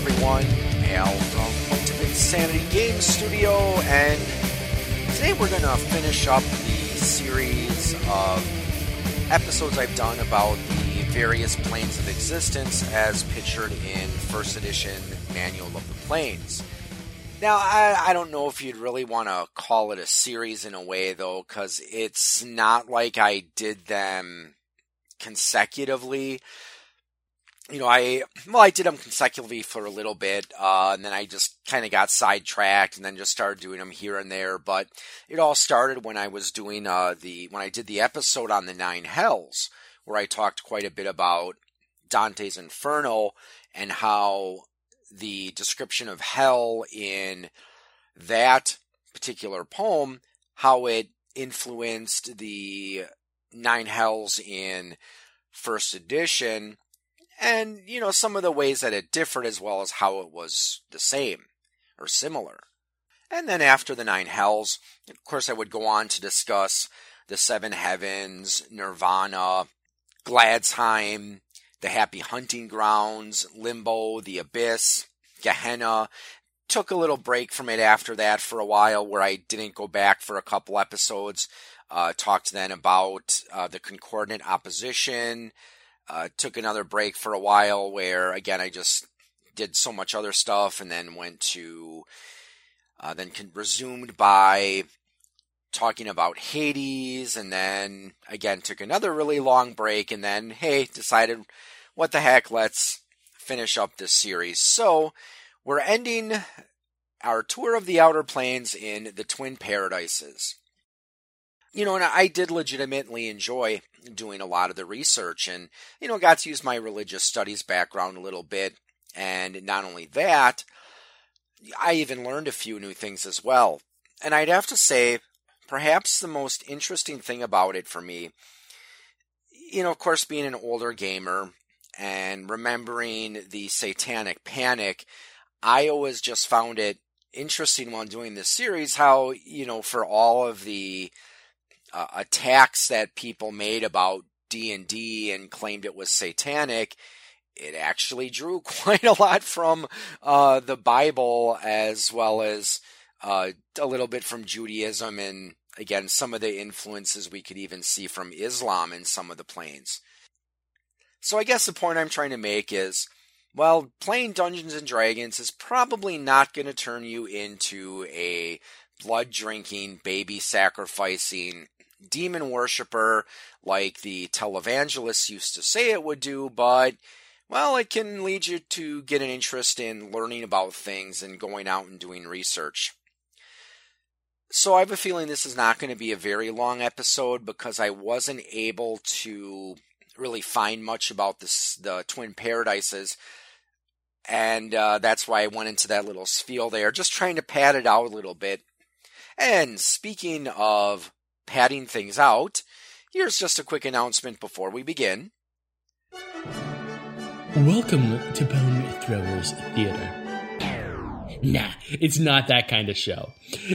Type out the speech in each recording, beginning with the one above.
everyone. Al from Ultimate Insanity Games Studio, and today we're going to finish up the series of episodes I've done about the various planes of existence as pictured in First Edition Manual of the Planes. Now, I, I don't know if you'd really want to call it a series in a way, though, because it's not like I did them consecutively you know, I well, I did them consecutively for a little bit, uh, and then I just kind of got sidetracked, and then just started doing them here and there. But it all started when I was doing uh, the when I did the episode on the Nine Hells, where I talked quite a bit about Dante's Inferno and how the description of hell in that particular poem, how it influenced the Nine Hells in first edition and you know some of the ways that it differed as well as how it was the same or similar. And then after the nine hells, of course, I would go on to discuss the seven heavens, Nirvana, Gladsheim, the happy hunting grounds, Limbo, the abyss, Gehenna. Took a little break from it after that for a while, where I didn't go back for a couple episodes. Uh, talked then about uh, the concordant opposition, uh, took another break for a while where, again, I just did so much other stuff and then went to, uh, then resumed by talking about Hades and then again took another really long break and then, hey, decided, what the heck, let's finish up this series. So we're ending our tour of the Outer Planes in the Twin Paradises you know, and I did legitimately enjoy doing a lot of the research and, you know, got to use my religious studies background a little bit. And not only that, I even learned a few new things as well. And I'd have to say, perhaps the most interesting thing about it for me, you know, of course, being an older gamer and remembering the satanic panic, I always just found it interesting while doing this series how, you know, for all of the uh, attacks that people made about D&D and claimed it was satanic, it actually drew quite a lot from uh, the Bible as well as uh, a little bit from Judaism and again some of the influences we could even see from Islam in some of the planes. So I guess the point I'm trying to make is well, playing Dungeons and Dragons is probably not going to turn you into a blood drinking, baby sacrificing demon worshiper like the televangelists used to say it would do, but well, it can lead you to get an interest in learning about things and going out and doing research. So I have a feeling this is not going to be a very long episode because I wasn't able to really find much about this, the Twin Paradises. And uh, that's why I went into that little spiel there, just trying to pad it out a little bit. And speaking of padding things out, here's just a quick announcement before we begin. Welcome to Bone Throwers Theater. Nah, it's not that kind of show.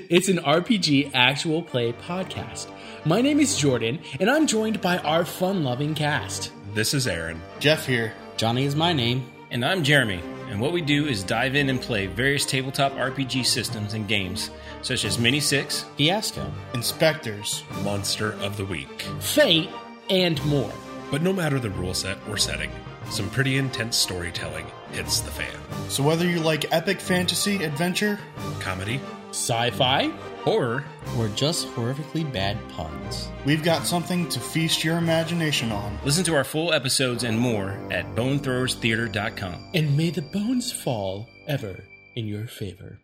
It's an RPG actual play podcast. My name is Jordan, and I'm joined by our fun loving cast. This is Aaron. Jeff here. Johnny is my name. And I'm Jeremy. And what we do is dive in and play various tabletop RPG systems and games such as Mini Six, Fiasco, Inspectors, Monster of the Week, Fate, and more. But no matter the rule set or setting, some pretty intense storytelling hits the fan. So whether you like epic fantasy, adventure, comedy, sci fi, horror, or just horrifically bad puns, we've got something to feast your imagination on. Listen to our full episodes and more at bonethrowerstheater.com. And may the bones fall ever in your favor.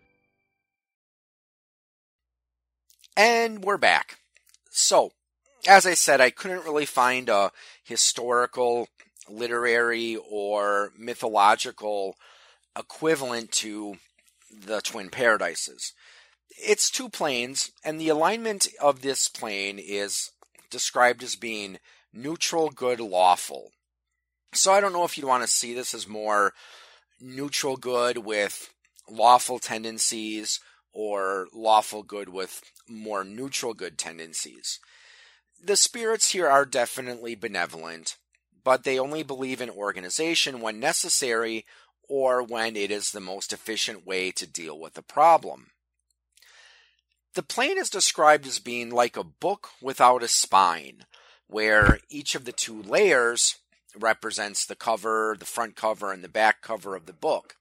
And we're back. So, as I said, I couldn't really find a historical, literary, or mythological equivalent to the Twin Paradises. It's two planes, and the alignment of this plane is described as being neutral, good, lawful. So I don't know if you'd want to see this as more neutral good with lawful tendencies or lawful good with more neutral good tendencies. The spirits here are definitely benevolent, but they only believe in organization when necessary or when it is the most efficient way to deal with a problem. The plane is described as being like a book without a spine, where each of the two layers represents the cover, the front cover, and the back cover of the book.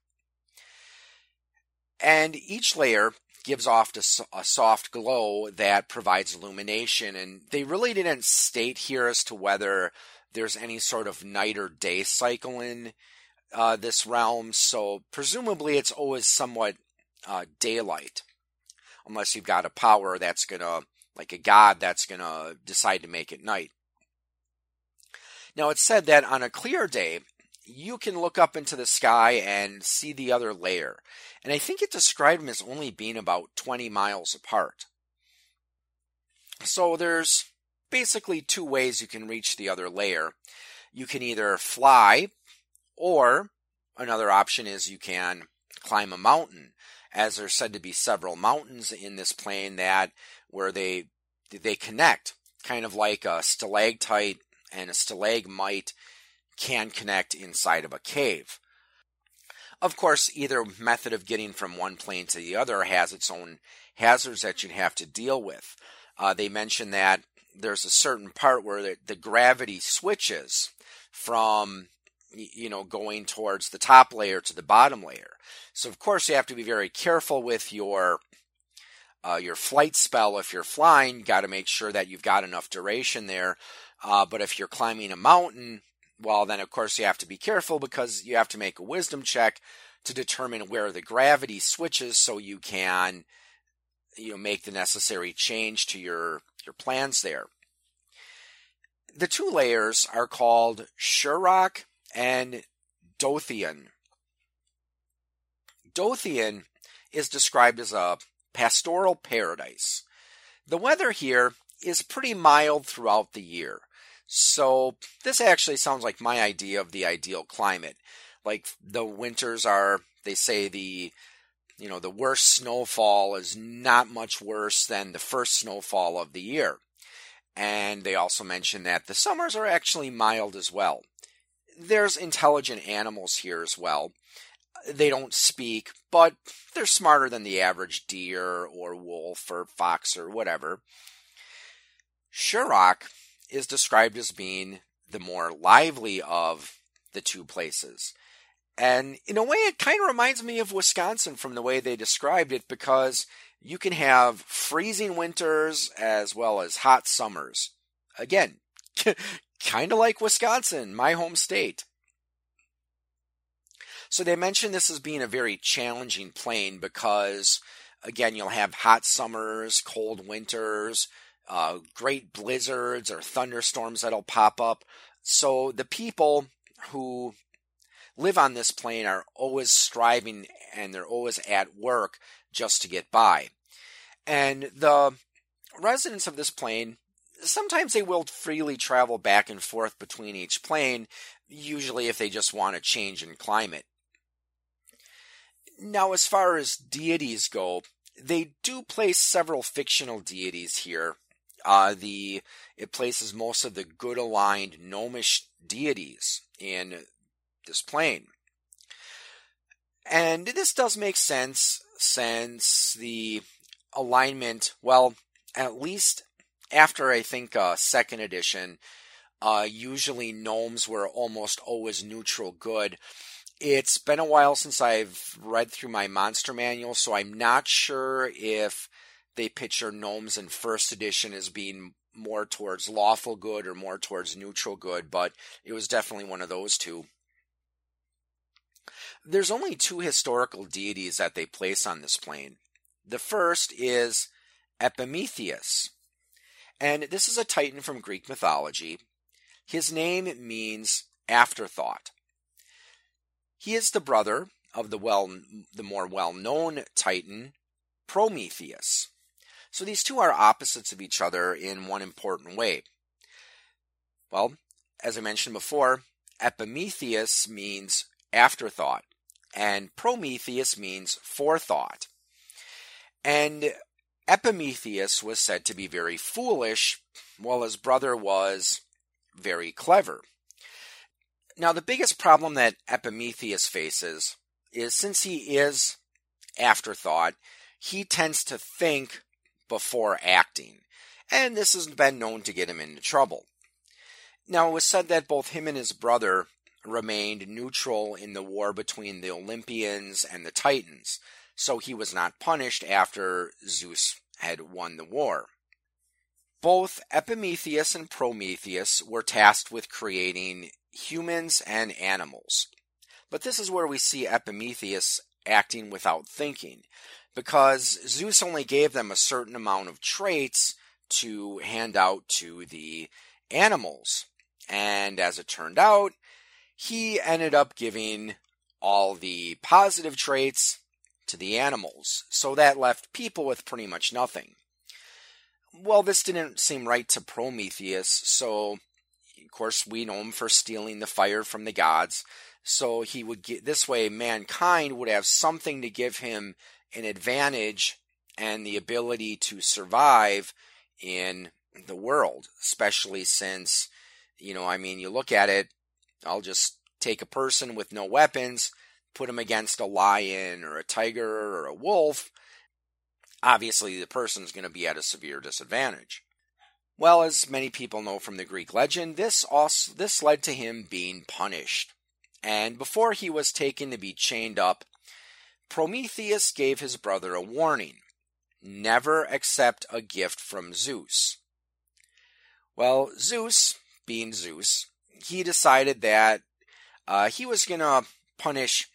And each layer gives off a, soft glow that provides illumination. And they really didn't state here as to whether there's any sort of night or day cycle in uh, this realm. So presumably it's always somewhat uh, daylight, unless you've got a power that's gonna, like a god that's gonna decide to make it night. Now it's said that on a clear day, you can look up into the sky and see the other layer. And I think it described them as only being about 20 miles apart. So there's basically two ways you can reach the other layer. You can either fly, or another option is you can climb a mountain, as there's said to be several mountains in this plane that where they they connect, kind of like a stalactite and a stalagmite can connect inside of a cave. Of course, either method of getting from one plane to the other has its own hazards that you'd have to deal with. Uh, they mention that there's a certain part where the, the gravity switches from you know going towards the top layer to the bottom layer. So of course you have to be very careful with your uh, your flight spell if you're flying. Got to make sure that you've got enough duration there. Uh, but if you're climbing a mountain, well, then of course you have to be careful because you have to make a wisdom check to determine where the gravity switches so you can you know make the necessary change to your your plans there. The two layers are called Shurrock and Dothion. Dothion is described as a pastoral paradise. The weather here is pretty mild throughout the year. So this actually sounds like my idea of the ideal climate. Like the winters are, they say the, you know, the worst snowfall is not much worse than the first snowfall of the year. And they also mention that the summers are actually mild as well. There's intelligent animals here as well. They don't speak, but they're smarter than the average deer or wolf or fox or whatever. Shurrock is described as being the more lively of the two places. And in a way, it kind of reminds me of Wisconsin from the way they described it because you can have freezing winters as well as hot summers. Again, kind of like Wisconsin, my home state. So they mentioned this as being a very challenging plane because, again, you'll have hot summers, cold winters, uh, great blizzards or thunderstorms that'll pop up. So the people who live on this plane are always striving and they're always at work just to get by. And the residents of this plane, sometimes they will freely travel back and forth between each plane, usually if they just want a change in climate. Now, as far as deities go, they do place several fictional deities here uh, the it places most of the good aligned gnomish deities in this plane. And this does make sense since the alignment, well, at least after I think uh, second edition, uh, usually gnomes were almost always neutral good. It's been a while since I've read through my monster manual, so I'm not sure if they picture gnomes in first edition as being more towards lawful good or more towards neutral good, but it was definitely one of those two. There's only two historical deities that they place on this plane. The first is Epimetheus, and this is a titan from Greek mythology. His name means afterthought. He is the brother of the well the more well-known titan Prometheus. So these two are opposites of each other in one important way. Well, as I mentioned before, Epimetheus means afterthought, and Prometheus means forethought. And Epimetheus was said to be very foolish, while his brother was very clever. Now, the biggest problem that Epimetheus faces is since he is afterthought, he tends to think before acting, and this has been known to get him into trouble. Now, it was said that both him and his brother remained neutral in the war between the Olympians and the Titans, so he was not punished after Zeus had won the war. Both Epimetheus and Prometheus were tasked with creating humans and animals. But this is where we see Epimetheus acting without thinking, because Zeus only gave them a certain amount of traits to hand out to the animals. And as it turned out, he ended up giving all the positive traits to the animals. So that left people with pretty much nothing. Well, this didn't seem right to Prometheus, so of course we know him for stealing the fire from the gods. So he would get this way mankind would have something to give him an advantage and the ability to survive in the world, especially since, you know, I mean, you look at it, I'll just take a person with no weapons, put him against a lion or a tiger or a wolf. Obviously, the person's going to be at a severe disadvantage. Well, as many people know from the Greek legend, this also, this led to him being punished. And before he was taken to be chained up, Prometheus gave his brother a warning never accept a gift from Zeus. Well, Zeus, being Zeus, he decided that uh, he was going to punish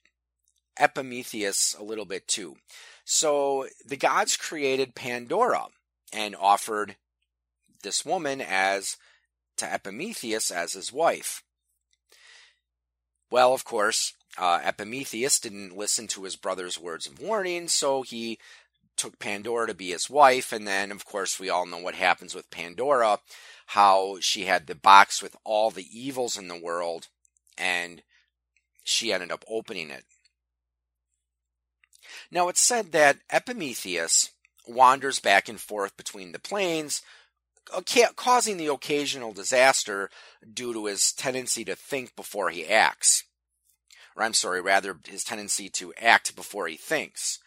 Epimetheus a little bit too. So the gods created Pandora and offered this woman as to Epimetheus as his wife. Well, of course, uh, Epimetheus didn't listen to his brother's words of warning, so he took Pandora to be his wife. And then, of course, we all know what happens with Pandora how she had the box with all the evils in the world, and she ended up opening it. Now, it's said that Epimetheus wanders back and forth between the planes, causing the occasional disaster due to his tendency to think before he acts or I'm sorry, rather his tendency to act before he thinks.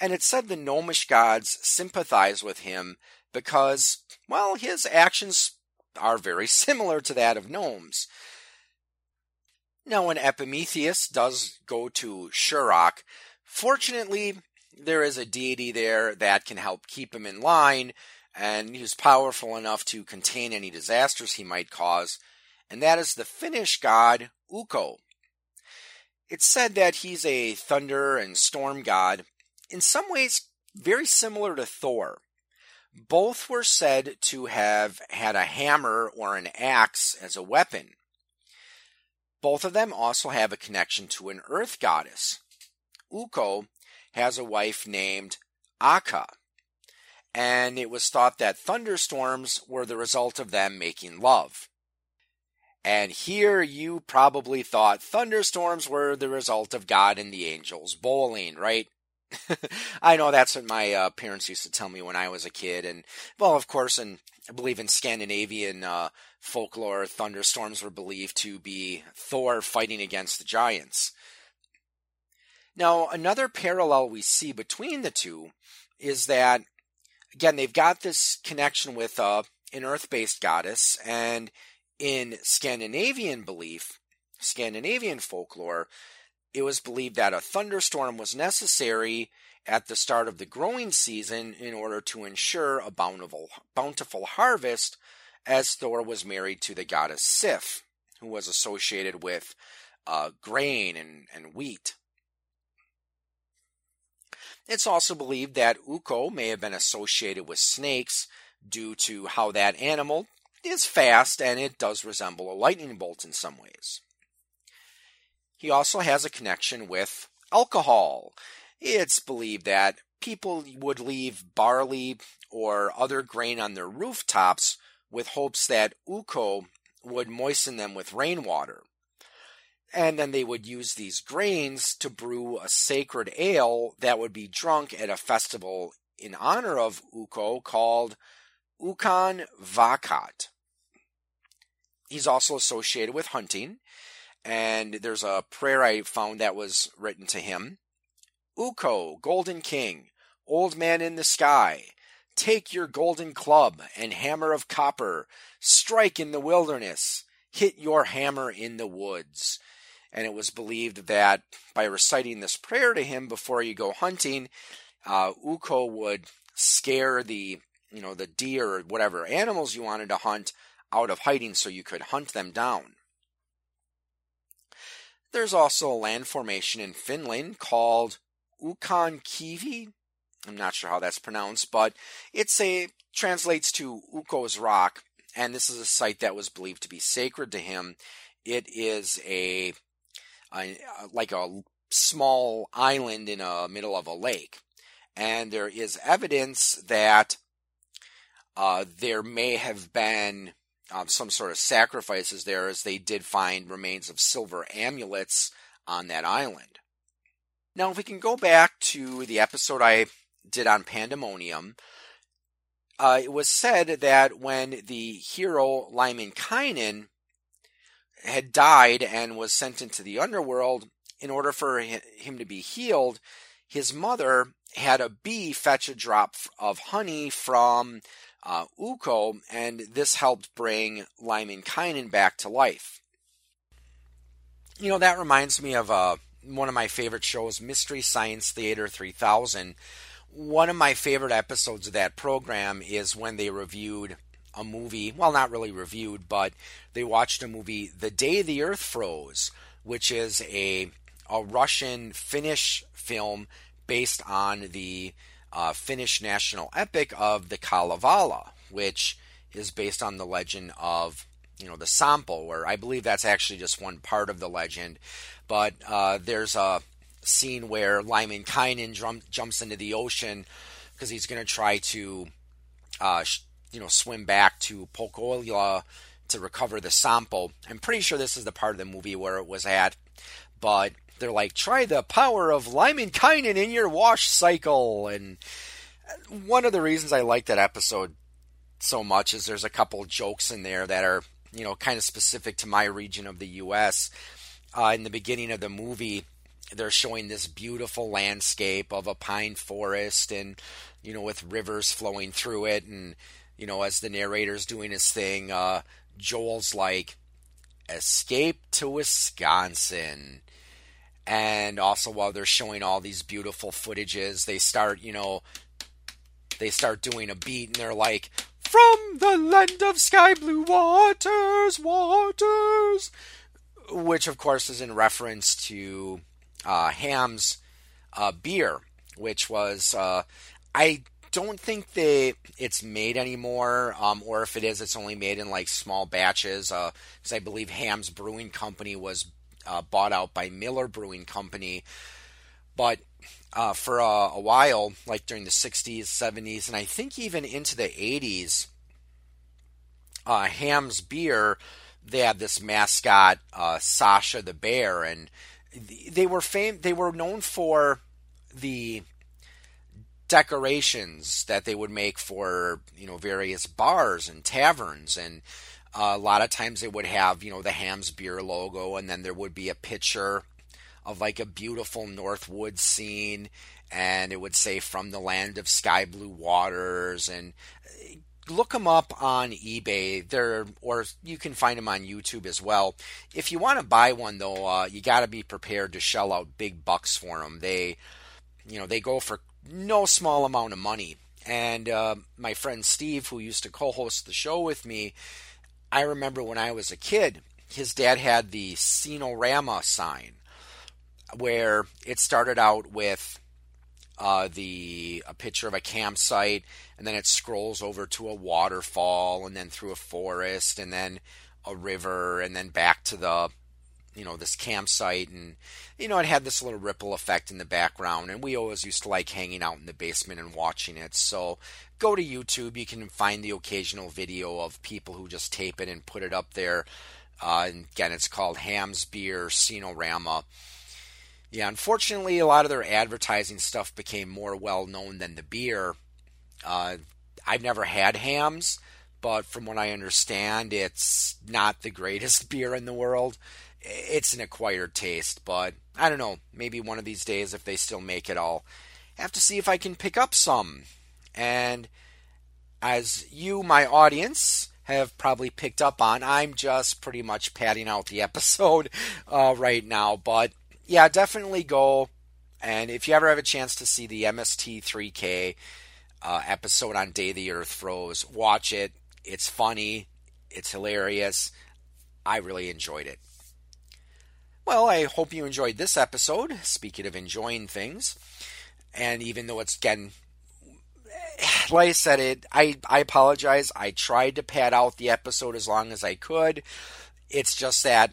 And it's said the gnomish gods sympathize with him because, well, his actions are very similar to that of gnomes. Now, when Epimetheus does go to Shurrock, fortunately, there is a deity there that can help keep him in line, and he's powerful enough to contain any disasters he might cause, and that is the Finnish god Ukko. It's said that he's a thunder and storm god, in some ways very similar to Thor. Both were said to have had a hammer or an axe as a weapon. Both of them also have a connection to an earth goddess. Ukko has a wife named Akka, and it was thought that thunderstorms were the result of them making love. And here you probably thought thunderstorms were the result of God and the angels bowling, right? I know that's what my uh, parents used to tell me when I was a kid. And, well, of course, and I believe in Scandinavian uh, folklore, thunderstorms were believed to be Thor fighting against the giants. Now, another parallel we see between the two is that, again, they've got this connection with uh, an earth based goddess, and in Scandinavian belief, Scandinavian folklore, it was believed that a thunderstorm was necessary at the start of the growing season in order to ensure a bountiful, bountiful harvest, as Thor was married to the goddess Sif, who was associated with uh, grain and, and wheat. It's also believed that Ukko may have been associated with snakes due to how that animal is fast and it does resemble a lightning bolt in some ways. He also has a connection with alcohol. It's believed that people would leave barley or other grain on their rooftops with hopes that Ukko would moisten them with rainwater. And then they would use these grains to brew a sacred ale that would be drunk at a festival in honor of Ukko called Ukon Vakat. He's also associated with hunting, and there's a prayer I found that was written to him. Ukko, Golden King, Old Man in the Sky, take your golden club and hammer of copper, strike in the wilderness, hit your hammer in the woods. And it was believed that by reciting this prayer to him before you go hunting, uh, Ukko would scare the you know the deer or whatever animals you wanted to hunt out of hiding so you could hunt them down. There's also a land formation in Finland called Ukonkivi. I'm not sure how that's pronounced, but it's a translates to Ukko's rock, and this is a site that was believed to be sacred to him. It is a like a small island in the middle of a lake, and there is evidence that uh, there may have been um, some sort of sacrifices there, as they did find remains of silver amulets on that island. Now, if we can go back to the episode I did on Pandemonium, uh, it was said that when the hero Lemminkainen had died and was sent into the underworld, in order for him to be healed, his mother had a bee fetch a drop of honey from uh, Ukko, and this helped bring Lemminkainen back to life. You know, that reminds me of uh, one of my favorite shows, Mystery Science Theater 3000. One of my favorite episodes of that program is when they reviewed a movie, well, not really reviewed, but they watched a movie, The Day the Earth Froze, which is a, a Russian Finnish film based on the uh, Finnish national epic of the Kalevala, which is based on the legend of you know the Sampo, where I believe that's actually just one part of the legend. But uh, there's a scene where Lemminkainen drum, jumps into the ocean because he's going to try to uh, sh- you know swim back to Pohjola to recover the Sampo. I'm pretty sure this is the part of the movie where it was at, but they're like, try the power of Lemminkainen in your wash cycle. And one of the reasons I like that episode so much is there's a couple jokes in there that are, you know, kind of specific to my region of the U.S. Uh, in the beginning of the movie, they're showing this beautiful landscape of a pine forest and, you know, with rivers flowing through it. And, you know, as the narrator's doing his thing, uh, Joel's like, escape to Wisconsin. And also while they're showing all these beautiful footages they start you know they start doing a beat and they're like from the land of sky blue waters waters which of course is in reference to uh, Hamm's uh, beer which was uh, i don't think they it's made anymore um, or if it is it's only made in like small batches because uh, i believe Hamm's brewing company was uh, bought out by Miller Brewing Company. But uh, for a, a, while, like during the 60s, 70s, and I think even into the 80s, uh, Hamm's Beer, they had this mascot, uh, Sasha the Bear, and they were fam- They were known for the decorations that they would make for you know various bars and taverns and a lot of times they would have, you know, the Hamm's beer logo, and then there would be a picture of like a beautiful Northwood scene, and it would say "From the land of sky blue waters." And uh, look them up on eBay. There, or you can find them on YouTube as well. If you want to buy one, though, uh, you got to be prepared to shell out big bucks for them. They, you know, they go for no small amount of money. And uh, my friend Steve, who used to co-host the show with me, I remember when I was a kid, his dad had the Scenorama sign where it started out with uh, the a picture of a campsite, and then it scrolls over to a waterfall, and then through a forest, and then a river, and then back to the you know this campsite, and you know it had this little ripple effect in the background, and we always used to like hanging out in the basement and watching it. So go to YouTube. You can find the occasional video of people who just tape it and put it up there. Uh, and again, it's called Hamm's Beer Scenorama. Yeah, unfortunately, a lot of their advertising stuff became more well known than the beer. Uh, I've never had Hamm's but from what I understand, it's not the greatest beer in the world. It's an acquired taste, but I don't know. Maybe one of these days, if they still make it, I'll have to see if I can pick up some. And as you, my audience, have probably picked up on, I'm just pretty much padding out the episode uh, right now. But yeah, definitely go. And if you ever have a chance to see the MST3K uh, episode on Day the Earth Froze, watch it. It's funny, it's hilarious. I really enjoyed it. Well, I hope you enjoyed this episode. Speaking of enjoying things, and even though it's again, like I said, it I I apologize. I tried to pad out the episode as long as I could. It's just that,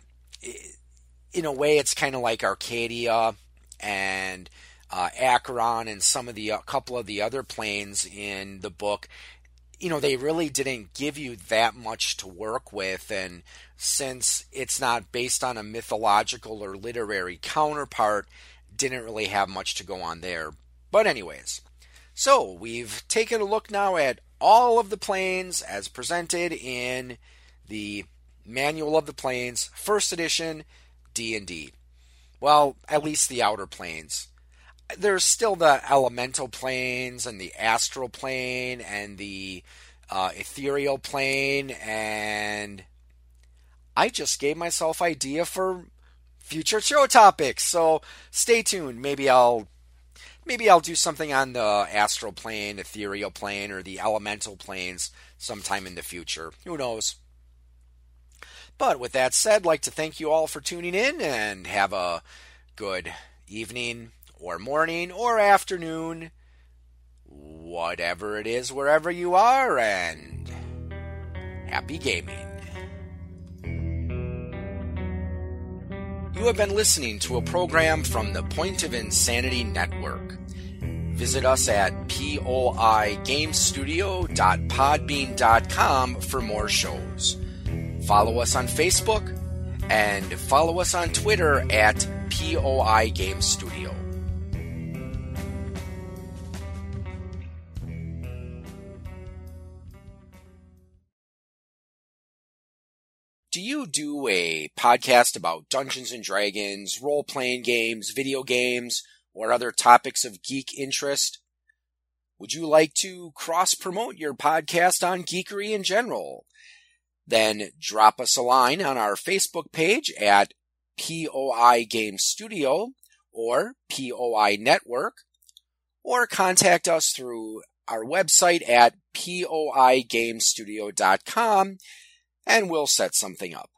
in a way, it's kind of like Arcadia and uh, Acheron and some of the a couple of the other planes in the book you know, they really didn't give you that much to work with. And since it's not based on a mythological or literary counterpart, didn't really have much to go on there. But, anyways, so we've taken a look now at all of the planes as presented in the Manual of the Planes, first edition D&D. Well, at least the outer planes there's still the elemental planes and the astral plane and the uh, ethereal plane and I just gave myself idea for future show topics. So stay tuned. Maybe I'll maybe I'll do something on the astral plane, ethereal plane, or the elemental planes sometime in the future. Who knows? But with that said, I'd like to thank you all for tuning in and have a good evening, or morning or afternoon, whatever it is, wherever you are, and happy gaming. You have been listening to a program from the Point of Insanity Network. Visit us at poigamestudio.podbean.com for more shows. Follow us on Facebook and follow us on Twitter at POI Game Studio. Do you do a podcast about Dungeons and Dragons, role playing games, video games, or other topics of geek interest? Would you like to cross promote your podcast on geekery in general? Then drop us a line on our Facebook page at POI Game Studio or POI Network, or contact us through our website at poigamestudio.com and we'll set something up.